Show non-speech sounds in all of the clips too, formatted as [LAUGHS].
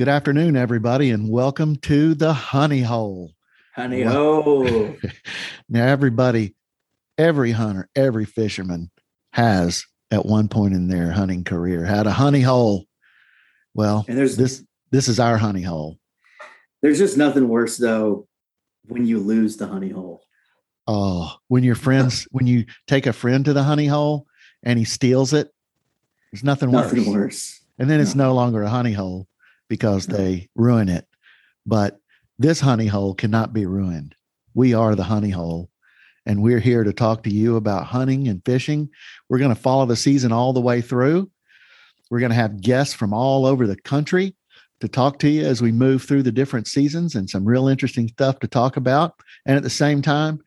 Good afternoon, everybody, and welcome to the Honey Hole. Honey Hole. [LAUGHS] now, everybody, every hunter, every fisherman has at one point in their hunting career had a honey hole. Well, and there's this this is our honey hole. There's just nothing worse though when you lose the honey hole. Oh, when your friends [LAUGHS] when you take a friend to the honey hole and he steals it, there's nothing, nothing worse. worse. And then no. it's no longer a honey hole because they ruin it. But this honey hole cannot be ruined. We are the honey hole and we're here to talk to you about hunting and fishing. We're going to follow the season all the way through. We're going to have guests from all over the country to talk to you as we move through the different seasons and some real interesting stuff to talk about. And at the same time,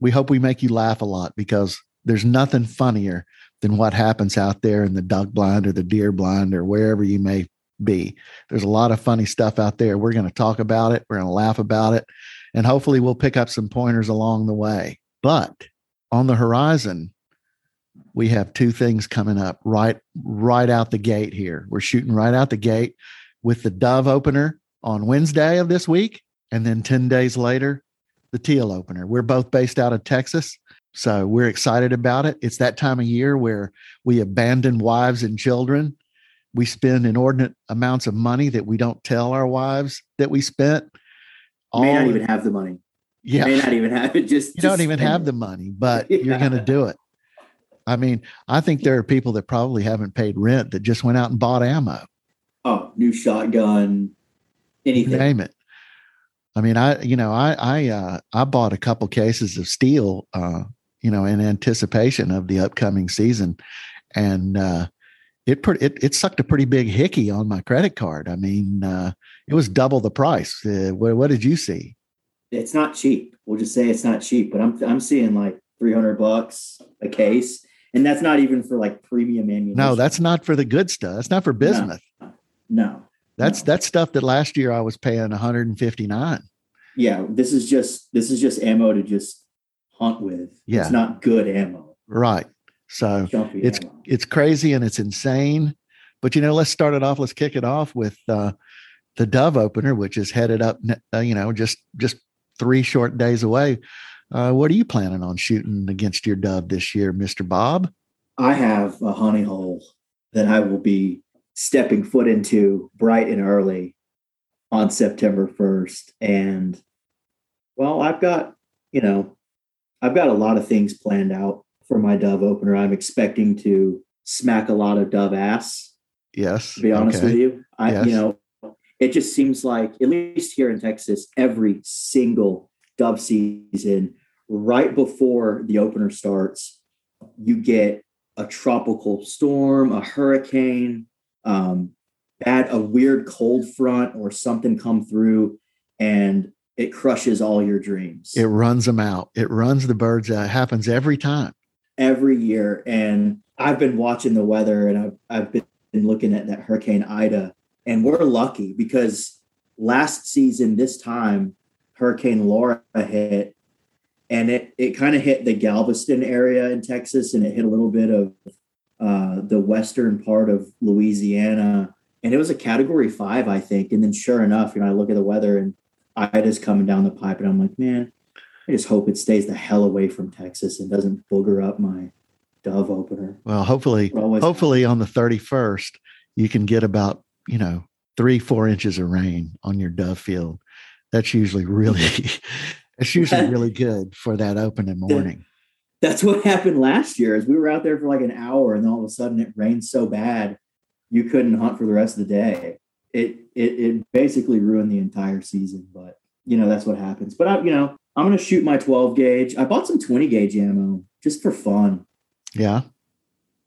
we hope we make you laugh a lot because there's nothing funnier than what happens out there in the duck blind or the deer blind or wherever you may be. There's a lot of funny stuff out there. We're going to talk about it, we're going to laugh about it, and hopefully we'll pick up some pointers along the way. But on the horizon, we have two things coming up right right out the gate here. We're shooting right out the gate with the dove opener on Wednesday of this week and then 10 days later the teal opener. We're both based out of Texas, so we're excited about it. It's that time of year where we abandon wives and children. We spend inordinate amounts of money that we don't tell our wives that we spent. May not even have the money. Yeah. May not even have it. Just you don't even have it. the money, but yeah. [LAUGHS] you're going to do it. I mean, I think there are people that probably haven't paid rent that just went out and bought ammo. Oh, new shotgun, anything. Name it. I mean, I you know, I I uh, I bought a couple cases of steel, uh, you know, in anticipation of the upcoming season, and uh, it, it it sucked a pretty big hickey on my credit card. I mean, uh, it was double the price. Uh, what, what did you see? it's not cheap. We'll just say it's not cheap, but I'm I'm seeing like 300 bucks a case, and that's not even for like premium ammunition. No, that's not for the good stuff. That's not for bismuth. No, no that's no. that's stuff that last year I was paying 159. Yeah, this is just this is just ammo to just hunt with. Yeah, it's not good ammo. Right. So it's ammo. it's crazy and it's insane. But you know, let's start it off. Let's kick it off with uh, the Dove opener, which is headed up. Uh, you know, just just three short days away. Uh, what are you planning on shooting against your dove this year, Mr. Bob? I have a honey hole that I will be stepping foot into bright and early on September 1st. And well, I've got, you know, I've got a lot of things planned out for my dove opener. I'm expecting to smack a lot of dove ass. Yes. To be honest okay. with you. I, yes. you know, it just seems like, at least here in Texas, every single dove season, right before the opener starts, you get a tropical storm, a hurricane, um, bad, a weird cold front or something come through and it crushes all your dreams. It runs them out. It runs the birds out. It happens every time. Every year. And I've been watching the weather and I've, I've been looking at that Hurricane Ida and we're lucky because last season, this time, Hurricane Laura hit and it, it kind of hit the Galveston area in Texas and it hit a little bit of uh, the western part of Louisiana. And it was a category five, I think. And then sure enough, you know, I look at the weather and Ida's coming down the pipe and I'm like, man, I just hope it stays the hell away from Texas and doesn't booger up my dove opener. Well, hopefully, hopefully on the 31st, you can get about you know, three, four inches of rain on your dove field. That's usually really, [LAUGHS] it's usually really good for that opening morning. That's what happened last year. Is we were out there for like an hour, and all of a sudden it rained so bad you couldn't hunt for the rest of the day. It it it basically ruined the entire season. But you know that's what happens. But I, you know, I'm gonna shoot my 12 gauge. I bought some 20 gauge ammo just for fun. Yeah,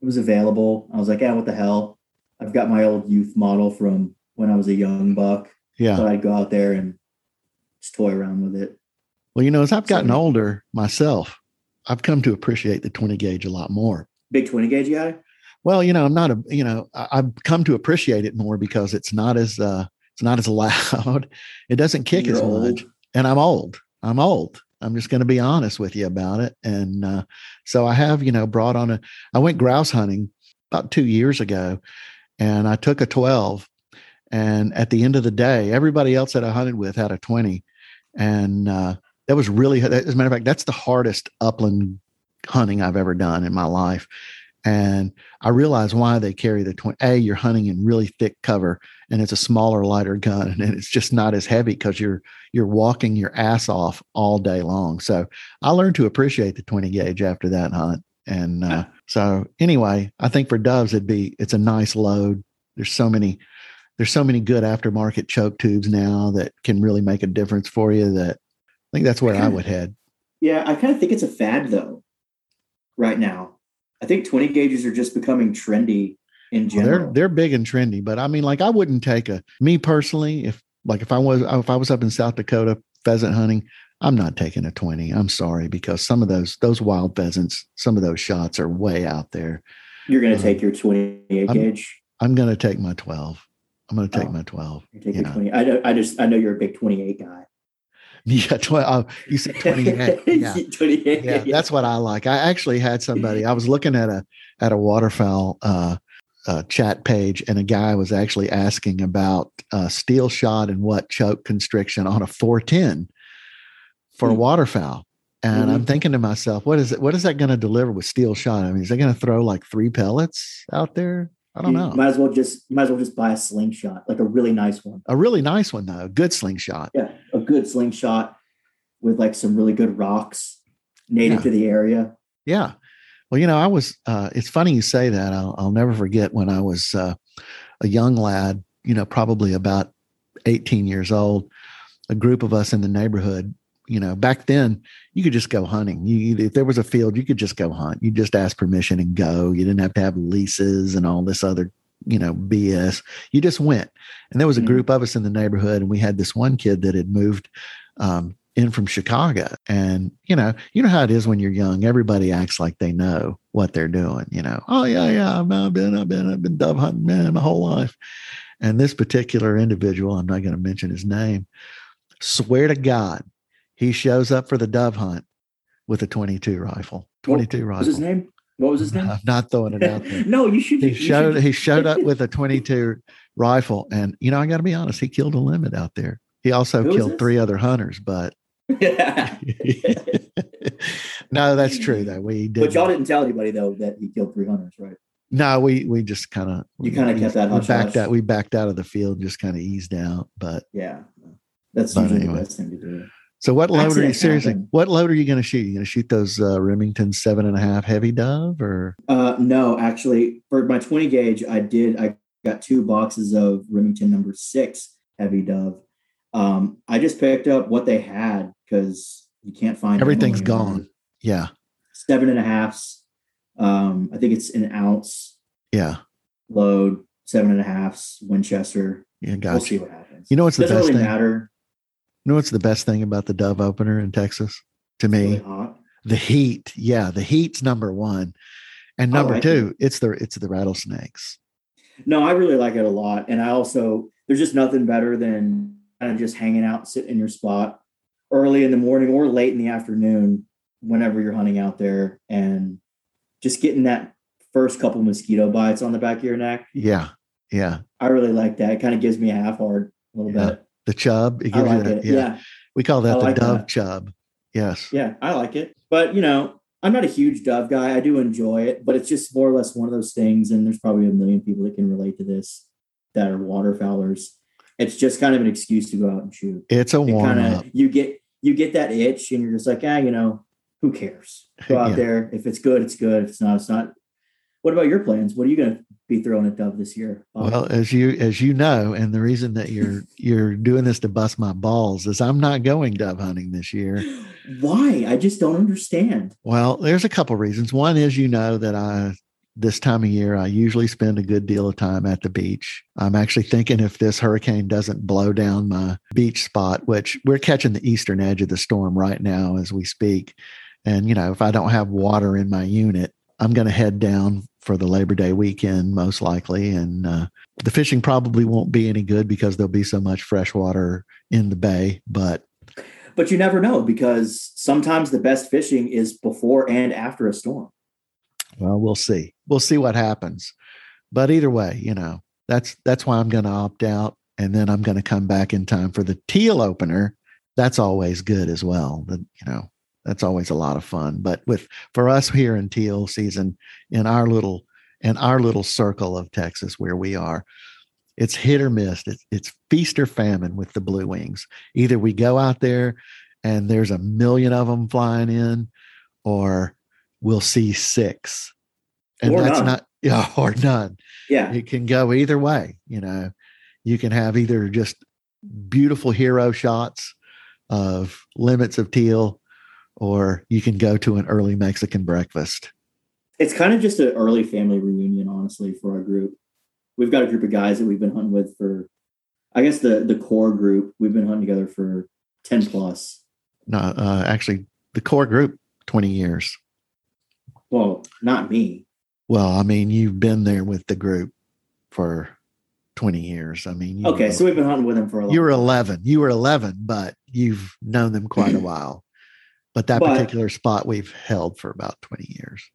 it was available. I was like, yeah, what the hell? I've got my old youth model from when I was a young buck. Yeah. So I'd go out there and just toy around with it. Well, you know, as I've gotten so, older myself, I've come to appreciate the 20 gauge a lot more. Big 20 gauge guy? Well, you know, I'm not a, you know, I've come to appreciate it more because it's not as, uh, it's not as [LAUGHS] loud. It doesn't kick You're as old. much. And I'm old. I'm old. I'm just going to be honest with you about it. And uh, so I have, you know, brought on a, I went grouse hunting about two years ago and I took a 12 And at the end of the day, everybody else that I hunted with had a 20. And uh, that was really, as a matter of fact, that's the hardest upland hunting I've ever done in my life. And I realized why they carry the 20. A, you're hunting in really thick cover and it's a smaller, lighter gun [LAUGHS] and it's just not as heavy because you're you're walking your ass off all day long. So I learned to appreciate the 20 gauge after that hunt. And uh, so anyway, I think for doves it'd be it's a nice load. There's so many there's so many good aftermarket choke tubes now that can really make a difference for you that I think that's where I, I would head. Yeah, I kind of think it's a fad though right now. I think 20 gauges are just becoming trendy in general. Well, they're they're big and trendy, but I mean, like I wouldn't take a me personally if like if I was if I was up in South Dakota pheasant hunting, I'm not taking a 20. I'm sorry because some of those those wild pheasants, some of those shots are way out there. You're going to um, take your 28 I'm, gauge. I'm going to take my 12. I'm going to take oh, my 12. Take your 20. I, I just I know you're a big 28 guy. [LAUGHS] Yeah, 12. Oh, you said 28. [LAUGHS] Yeah. 28. Yeah, that's what I like. I actually had somebody, I was looking at a at a waterfowl uh, uh, chat page, and a guy was actually asking about uh, steel shot and what choke constriction on a 410 for mm-hmm. a hmm. waterfowl. And mm-hmm. I'm thinking to myself, what is it? What is that going to deliver with steel shot? I mean, is that going to throw like three pellets out there? I don't you know. Might as well just might as well just buy a slingshot, like a really nice one. A really nice one though, a good slingshot. Yeah, a good slingshot with like some really good rocks native yeah. to the area. Yeah. Well, you know, I was. Uh, it's funny you say that. I'll, I'll never forget when I was uh, a young lad. You know, probably about 18 years old. A group of us in the neighborhood. You know, back then you could just go hunting. You, if there was a field, you could just go hunt. You just ask permission and go. You didn't have to have leases and all this other you know BS. You just went, and there was a mm-hmm. group of us in the neighborhood, and we had this one kid that had moved um, in from Chicago. And, you know, you know how it is when you're young. Everybody acts like they know what they're doing, you know. Oh, yeah, yeah, I've been, I've been, I've been dove hunting, man, my whole life. And this particular individual, I'm not going to mention his name, swear to God, he shows up for the dove hunt with a 22 rifle. 22 what rifle. What's his name? What was his name? I'm not throwing it out there. [LAUGHS] no, you should. He showed. Should. he showed up with a 22 rifle, and you know, I got to be honest. He killed a limit out there. He also Who killed three other hunters, but [LAUGHS] [LAUGHS] no, that's true though. We did, but y'all didn't tell anybody though that he killed three hunters, right? No, we we just kind of you kind of kept that. We backed out. We backed out of the field, and just kind of eased out. But yeah, that's usually anyway. the best thing to do. So what load are you seriously? What load are you going to shoot? You going to shoot those uh, Remington seven and a half heavy dove or? Uh, no, actually, for my twenty gauge, I did. I got two boxes of Remington number six heavy dove, um, I just picked up what they had because you can't find everything's gone. Yeah. Seven and a halfs. Um, I think it's an ounce. Yeah. Load, seven and a halfs, Winchester. Yeah, gotcha. We'll see what happens. You know what's the Doesn't best really thing? matter. You know what's the best thing about the Dove opener in Texas? To me, really the heat. Yeah, the heat's number one. And number like two, it. it's the it's the rattlesnakes. No, I really like it a lot. And I also there's just nothing better than kind of just hanging out, sitting in your spot early in the morning or late in the afternoon, whenever you're hunting out there, and just getting that first couple mosquito bites on the back of your neck. Yeah. Yeah. I really like that. It kind of gives me a half hard a little yeah. bit. The chub. It gives like you that. Yeah. yeah. We call that I the like dove that. chub. Yes. Yeah. I like it. But, you know, I'm not a huge dove guy. I do enjoy it, but it's just more or less one of those things. And there's probably a million people that can relate to this that are waterfowlers it's just kind of an excuse to go out and shoot. It's a warm it up. You get you get that itch, and you're just like, ah, you know, who cares? [LAUGHS] Go out yeah. there. If it's good, it's good. If it's not, it's not. What about your plans? What are you going to be throwing at Dove this year? Bob? Well, as you as you know, and the reason that you're [LAUGHS] you're doing this to bust my balls is I'm not going dove hunting this year. [GASPS] Why? I just don't understand. Well, there's a couple reasons. One is you know that I this time of year, I usually spend a good deal of time at the beach. I'm actually thinking if this hurricane doesn't blow down my beach spot, which we're catching the eastern edge of the storm right now as we speak. And, you know, if I don't have water in my unit, I'm going to head down for the Labor Day weekend, most likely. And uh, the fishing probably won't be any good because there'll be so much fresh water in the bay. But but you never know because sometimes the best fishing is before and after a storm. Well, we'll see. We'll see what happens. But either way, you know, that's that's why I'm going to opt out. and then I'm going to come back in time for the teal opener. That's always good as well. The, you know, that's always a lot of fun. But with for us here in teal season, in our little in our little circle of Texas where we are, it's hit or miss. It's, it's feast or famine with the blue wings. Either we go out there and there's a million of them flying in, or we'll see six. And Or that's none. not [LAUGHS] yeah, or none. Yeah. It can go either way. You know, you can have either just beautiful hero shots of limits of teal, or you can go to an early Mexican breakfast. It's kind of just an early family reunion, honestly, for our group. We've got a group of guys that we've been hunting with for, I guess the the core group. We've been hunting together for ten plus. No, uh, actually, the core group, 20 years. Well, not me. Well, I mean, you've been there with the group for 20 years. I mean, you Okay, so we've been hunting with them for a long you were time. 11. You were 11, but you've known them quite a [CLEARS THROAT] while. But that But- particular spot we've held for about 20 years.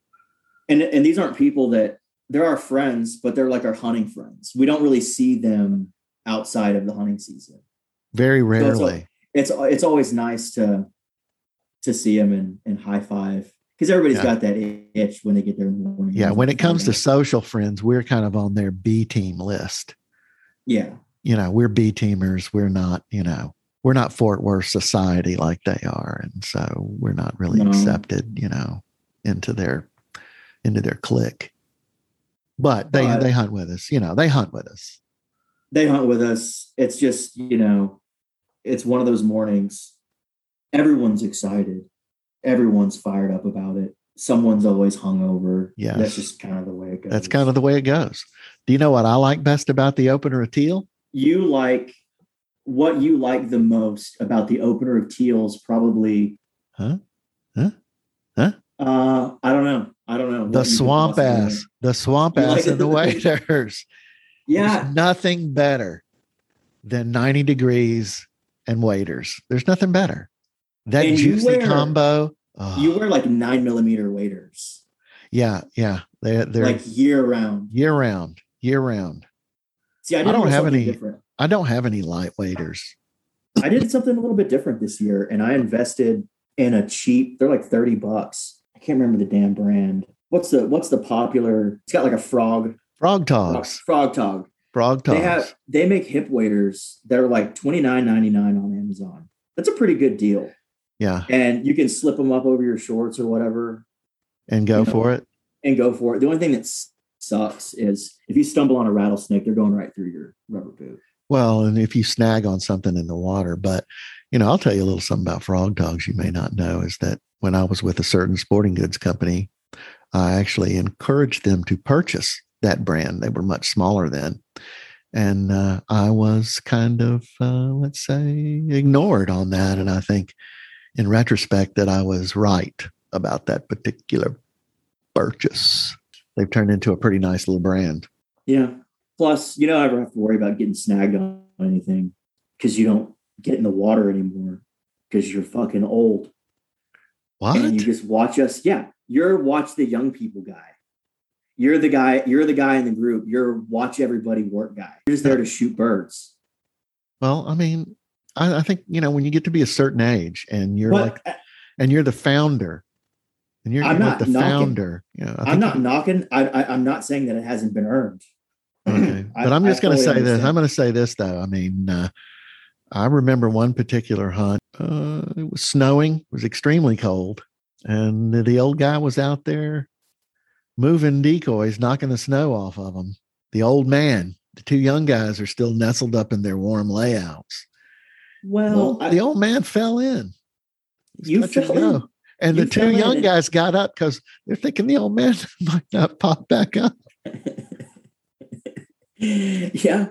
and and these aren't people that they're our friends, but they're like our hunting friends. We don't really see them outside of the hunting season. Very it's rarely. It's it's always nice to to see them and, and high five because everybody's Yeah. got that itch when they get there in the morning. Yeah, when it comes to social friends, we're kind of on their B team list. yeah, You know, we're B teamers. We're not, you know, we're not Fort Worth society like they are. And so we're not really No. accepted, you know, into their into their clique. But they But- they hunt with us, you know, they hunt with us. they hunt with us. It's just you know, it's one of those mornings. Everyone's excited. Everyone's fired up about it. Someone's always hungover. Yeah, that's just kind of the way it goes. That's kind of the way it goes. Do you know what I like best about the opener of teal? you like what you like the most about the opener of Teals probably Huh? Huh? Huh? Uh I don't know. I don't know. The What you could swamp ass, the swamp You ass like and the [LAUGHS] waders. Yeah. There's nothing better than 90 degrees and waders. There's nothing better. That And juicy wear- combo. oh, You wear like nine millimeter waders. yeah, yeah. They're they're like year round. year round, year round. See, I, I don't have any- different. I don't have any light waders. I did something a little bit different this year, and I invested in a cheap. They're like thirty bucks. I can't remember the damn brand. What's the What's the popular? It's got like a frog. Frog togs. Frog tog. Frog togs. They have they make hip waders that are like twenty nine ninety nine on Amazon. That's a pretty good deal, yeah. and you can slip them up over your shorts or whatever, And go you know, for it. and go for it. The only thing that sucks is if you stumble on a rattlesnake, they're going right through your rubber boot. Well, and if you snag on something in the water, but you know, I'll tell you a little something about frog togs you may not know is that when I was with a certain sporting goods company, I actually encouraged them to purchase that brand. They were much smaller then. And uh, I was kind of, uh, let's say, ignored on that. And I think in retrospect that I was right about that particular purchase. They've turned into a pretty nice little brand. Yeah. Plus, you don't ever have to worry about getting snagged on anything because you don't get in the water anymore because you're fucking old What? and you just watch us. Yeah, you're watch the young people guy. You're the guy. You're the guy in the group. You're watch everybody work guy. You're just there to shoot birds. Well, I mean, I, I think you know when you get to be a certain age and you're But like, and you're the founder, and you're, I'm you're not like the knocking- founder. You know, I'm not knocking. I, I, I'm not saying that it hasn't been earned. Okay, [CLEARS THROAT] but I'm just going to fully say this. I'm going to say this though. I mean, uh, I remember one particular hunt. Uh, it was snowing. It was extremely cold, and the, the old guy was out there moving decoys, knocking the snow off of them. The old man. The two young guys are still nestled up in their warm layouts. Well, Well, I- the old man fell in. It's You and fell in? And You the two fell in young guys got up because they're thinking the old man [LAUGHS] might not pop back up. [LAUGHS] [LAUGHS] yeah.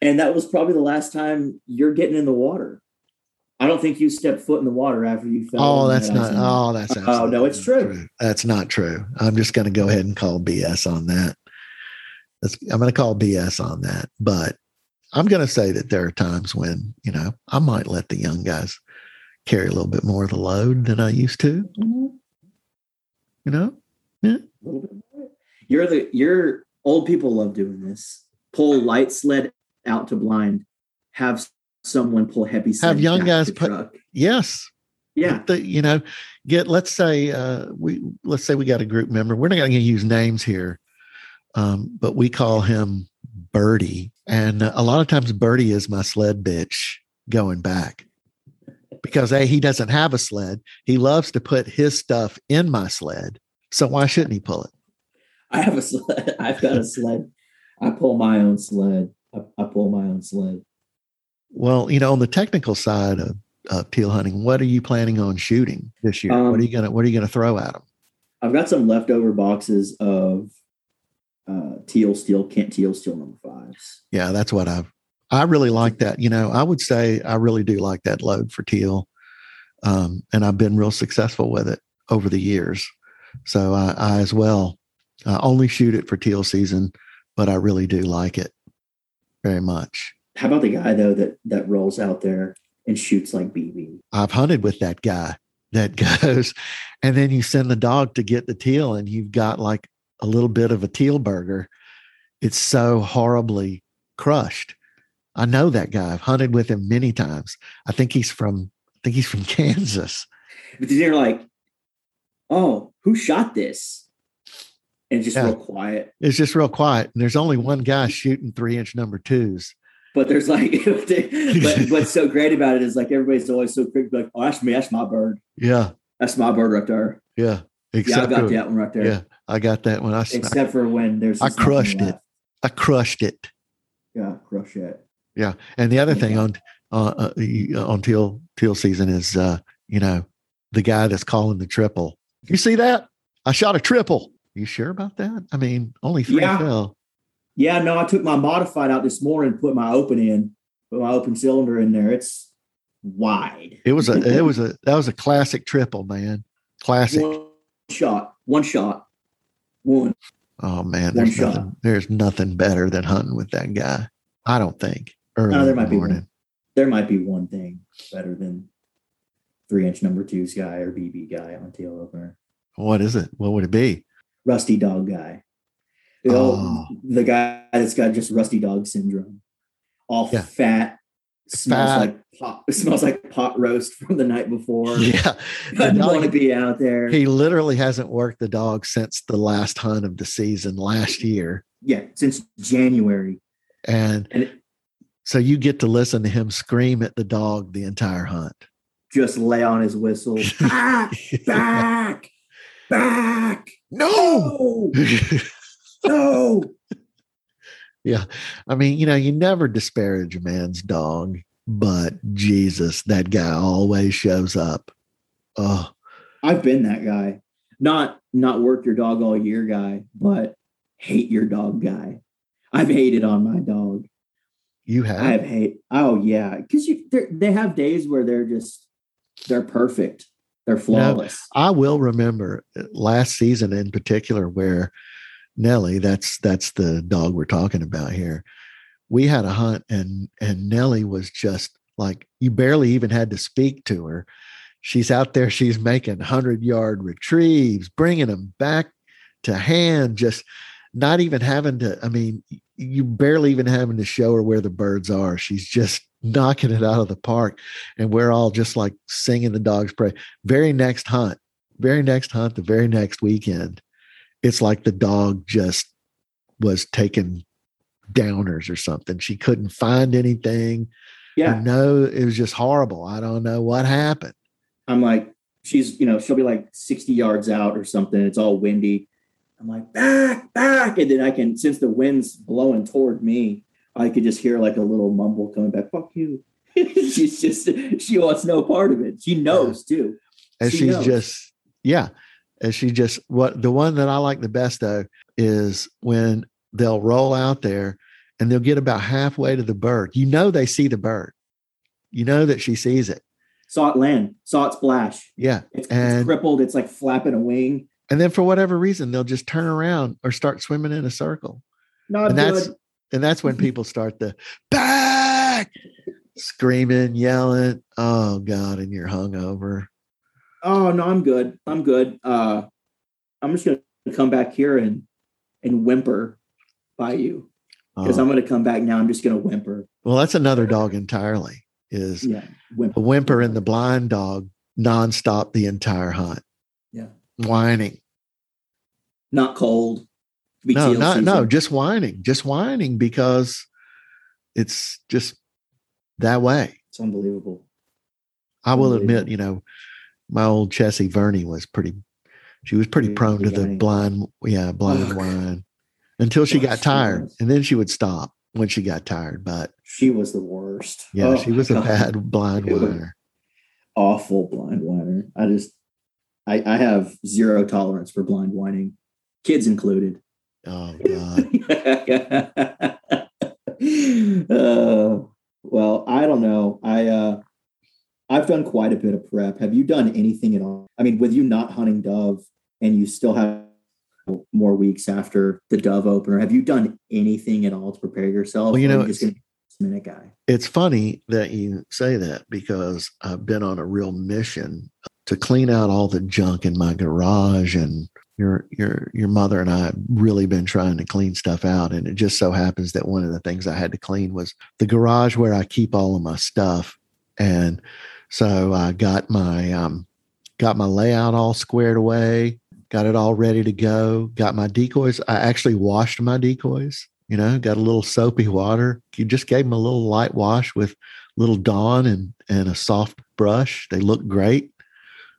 And that was probably the last time you're getting in the water. I don't think you stepped foot in the water after you fell. Oh, that's not. Oh, that's. Oh, no, it's absolutely true. That's not true. I'm just going to go ahead and call BS on that. That's, I'm going to call BS on that. But I'm going to say that there are times when you know I might let the young guys carry a little bit more of the load than I used to. Mhm. You know. A little bit more. You're the you're old people love doing this. Pull light sled out to blind. have someone pull heavy. Have young guys put- truck. Yes. Yeah, the, you know get let's say uh we let's say we got a group member we're not going to use names here um but we call him birdie and a lot of times birdie is my sled bitch going back because a he doesn't have a sled he loves to put his stuff in my sled so why shouldn't he pull it I have a sled. [LAUGHS] I've got a sled. I pull my own sled. I, I pull my own sled. well you know on the technical side of uh, teal hunting what are you planning on shooting this year what are you Um, gonna what are you gonna throw at them I've got some leftover boxes of uh, teal steel Kent teal steel number fives. Yeah, that's what I've. I really like that. You know, I would say I really do like that load for teal, um, and I've been real successful with it over the years. So I, I as well I only shoot it for teal season, but I really do like it very much. How about the guy though that that rolls out there and shoots like BB? I've hunted with that guy that [LAUGHS] goes, and then you send the dog to get the teal, and you've got like a little bit of a teal burger. It's so horribly crushed. I know that guy. I've hunted with him many times. I think he's from I think he's from [LAUGHS] Kansas. But then you're like, oh, who shot this? And just Yeah. real quiet. It's just real quiet. And there's only one guy shooting three inch number twos. But there's like, [LAUGHS] but what's so [LAUGHS] great about it is like everybody's always so quick, like, oh, that's me, that's my bird, Yeah. that's my bird right there. Yeah. Yeah, I got for- that one right there. Yeah. I got that one. I, I, Except for when there's I crushed it. I crushed it. Yeah, crush it. Yeah. And the other Yeah. thing on uh, uh, on teal teal season is uh, you know, the guy that's calling the triple. You see that? I shot a triple. You sure about that? I mean, only three Yeah. fell. Yeah, no, I took my modified out this morning, put my open in, put my open cylinder in there. It's wide. It was a [LAUGHS] it was a that was a classic triple, man. Classic. one shot, one shot, one. Oh man, One there's shot. nothing there's nothing better than hunting with that guy. I don't think. Early No, there might be morning. one. There might be one thing better than three inch number twos guy or BB guy on tail opener. What is it? What would it be? Rusty dog guy. Oh. the guy that's got just rusty dog syndrome. All Yeah. fat, smells Fat. like pot, [LAUGHS] smells like pot roast from the night before. [LAUGHS] Yeah. Doesn't want to be out there. He literally hasn't worked the dog since the last hunt of the season last year. yeah, since January. And And it- so you get to listen to him scream at the dog the entire hunt. just lay on his whistle. [LAUGHS] back, back, back. No. No, no. [LAUGHS] I mean, you know, you never disparage a man's dog, but Jesus, that guy always shows up. Oh, I've been that guy. Not not work your dog all year guy, but hate your dog guy. I've hated on my dog. you have? I have hate. Oh yeah, because you they have days where they're just they're perfect. They're flawless. I will remember uh, last season in particular where Nellie, that's that's the dog we're talking about here. We had a hunt and and Nellie was just like you barely even had to speak to her. She's out there, she's making 100 yard retrieves, bringing them back to hand, just not even having to. I mean, you barely even having to show her where the birds are. She's just [LAUGHS] knocking it out of the park. And we're all just like singing the dog's praise very next hunt, very next hunt, the very next weekend, it's like the dog just was taking downers or something. She couldn't find anything. yeah, No, it was just horrible. I don't know what happened. I'm like, she's, you know, she'll be like 60 yards out or something. It's all windy. I'm like, back, back. And then I can, since the wind's blowing toward me, I could just hear like a little mumble coming back, fuck you. [LAUGHS] she's just, she wants no part of it. She knows too. And She she's knows. just, yeah. And she just, what the one that I like the best though is when they'll roll out there and they'll get about halfway to the bird. You know, they see the bird. You know that she sees it. Saw it land, saw it splash. Yeah. It's, And- it's crippled. It's like flapping a wing. And then for whatever reason, they'll just turn around or start swimming in a circle. Not and that's good. and that's when [LAUGHS] people start to back screaming, yelling. Oh God, and you're hungover. Oh no, I'm good. I'm good. Uh, I'm just gonna come back here and and whimper by you. because Oh. I'm going to come back now. I'm just going to whimper. well, that's another dog entirely. Is Yeah, a whimper. in the blind dog nonstop the entire hunt, Yeah, whining. not cold. No, not no, just whining, just whining because it's just that way. It's unbelievable. I will admit, you know, my old Chessie Verney was pretty. She was pretty Yeah, prone to the blind, yeah, blind Oh, wine until she gosh, got tired, was. and then she would stop when she got tired. But She was the worst. yeah, Oh she was a God. bad blind whiner. awful blind whiner. I just, I, I have zero tolerance for blind whining, kids included. Oh [LAUGHS] God, uh, well, I don't know. I, uh, I've done quite a bit of prep. Have you done anything at all? I mean, with you not hunting dove and you still have more weeks after the dove opener, have you done anything at all to prepare yourself? Well, you know, a minute guy. it's funny that you say that because I've been on a real mission to clean out all the junk in my garage and your your your mother and I have really been trying to clean stuff out and it just so happens that one of the things I had to clean was the garage where I keep all of my stuff. And so I got my um got my layout all squared away got it all ready to go got my decoys. I actually washed my decoys you know got a little soapy water. You just gave them a little light wash with little dawn and and a soft brush. They look great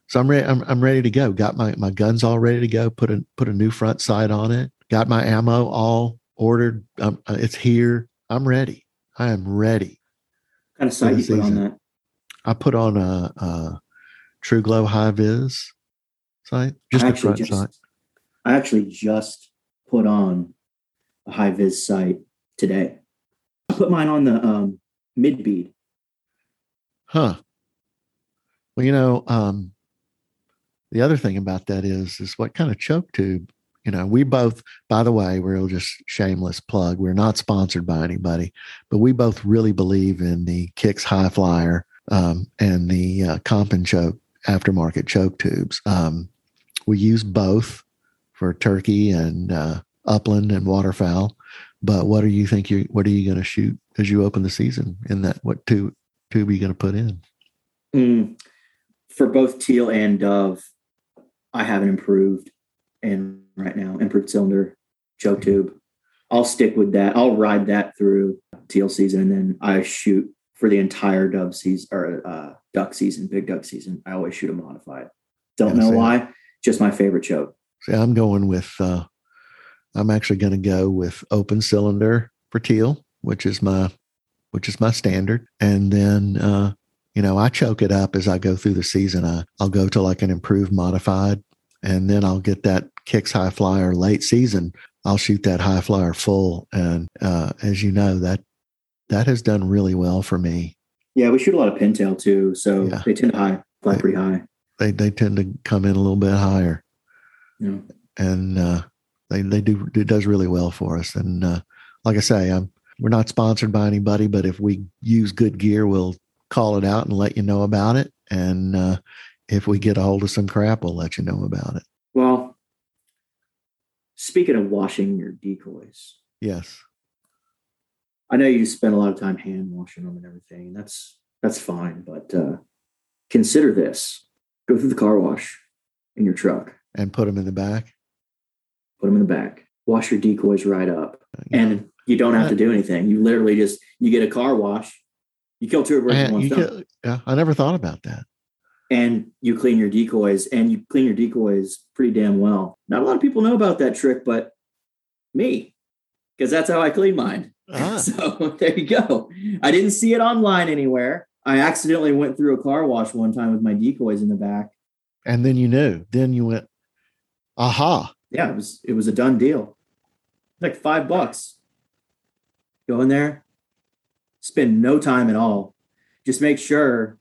so I'm ready. I'm, I'm ready to go. Got my, my guns all ready to go. Put a put a new front sight on it. Got my ammo all ordered. Um, it's here. I'm ready. I am ready. What kind of sight you put on that? I put on a, a TruGlo High Vis sight, just I front just- sight. I actually just put on a high vis sight today. I put mine on the um, mid bead. Huh. Well, you know, um, the other thing about that is, is what kind of choke tube. You know, we both, by the way, we're just shameless plug. We're not sponsored by anybody, but we both really believe in the Kicks High Flyer um, and the uh, Comp-N-Choke aftermarket choke tubes. Um, we use both for turkey and uh, upland and waterfowl. But what do you think you? What are you going to shoot as you open the season? In that, what tube tube are you going to put in? Mm, for both teal and dove, I have an improved and right now improved cylinder choke tube. I'll stick with that. I'll ride that through teal season, and then I shoot for the entire dove season or uh, duck season, big duck season. I always shoot a modified. Don't know why. Just my favorite choke. See, I'm going with. Uh, I'm actually going to go with open cylinder for teal, which is my, which is my standard, and then uh, you know I choke it up as I go through the season. I I'll go to like an improved modified, and then I'll get that kicks high flyer late season. I'll shoot that high flyer full, and uh, as you know that that has done really well for me. Yeah, we shoot a lot of pintail too, so Yeah. they tend to high, fly They- pretty high. They they tend to come in a little bit higher. Know. and uh, they they do it does really well for us. And uh, like I say, I'm we're not sponsored by anybody, but if we use good gear, we'll call it out and let you know about it. And uh, if we get a hold of some crap, we'll let you know about it. Well, speaking of washing your decoys, Yes, I know you spend a lot of time hand washing them and everything. That's that's fine, but uh, consider this: go through the car wash in your truck, and put them in the back. put them in the back, wash your decoys right up, and you don't have to do anything. You literally just you get a car wash, you kill two birds with one stone, yeah, I never thought about that. And you clean your decoys, and you clean your decoys pretty damn well. Not a lot of people know about that trick, but me, because that's how I clean mine. Ah, [LAUGHS] So there you go. I didn't see it online anywhere. I accidentally went through a car wash one time with my decoys in the back. and then you knew. Then you went, aha! Yeah, it was it was a done deal. Like five bucks. Go in there, spend no time at all. Just make sure,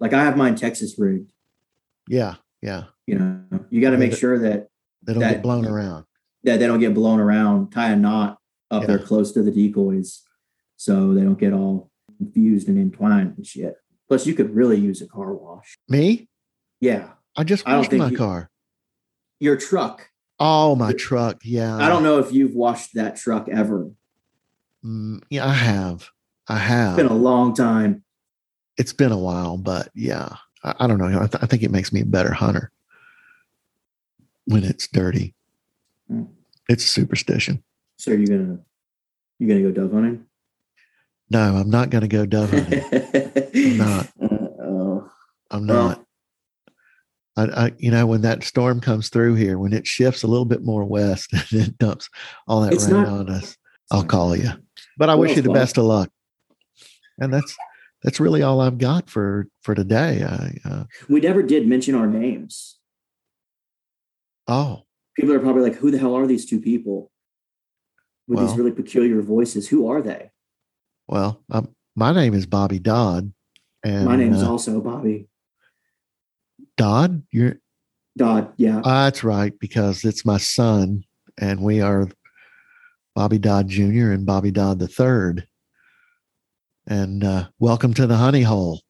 like I have mine Texas rigged. Yeah, yeah. You know, you got to make sure that They don't That- get blown around. that they don't get blown around. Tie a knot up there close to the decoys, so they don't get all confused and entwined and shit. Plus, you could really use a car wash. Me? Yeah, I just I washed think my you- car. your truck. Oh, my truck. Yeah. I don't know if you've washed that truck ever. Mm, yeah, I have. I have. It's been a long time. It's been a while, but yeah, I, I don't know. I, th- I think it makes me a better hunter when it's dirty. Mm. It's superstition. So are you gonna you gonna go dove hunting? No, I'm not going to go dove hunting. [LAUGHS] I'm not. oh, I'm not. I, I, you know, when that storm comes through here, when it shifts a little bit more west [LAUGHS] and it dumps all that It's rain not- on us, I'll call you. But I wish you the well. best of luck. And that's that's really all I've got for for today. I, uh, we never did mention our names. oh, People are probably like, "Who the hell are these two people with Well. these really peculiar voices? Who are they?" well, um, my name is Bobby Dodd, and My name is uh, also Bobby Dodd. You're Dodd. Yeah, uh, that's right because it's my son, and we are Bobby Dodd Jr. and Bobby Dodd the third. And uh, welcome to the honey hole.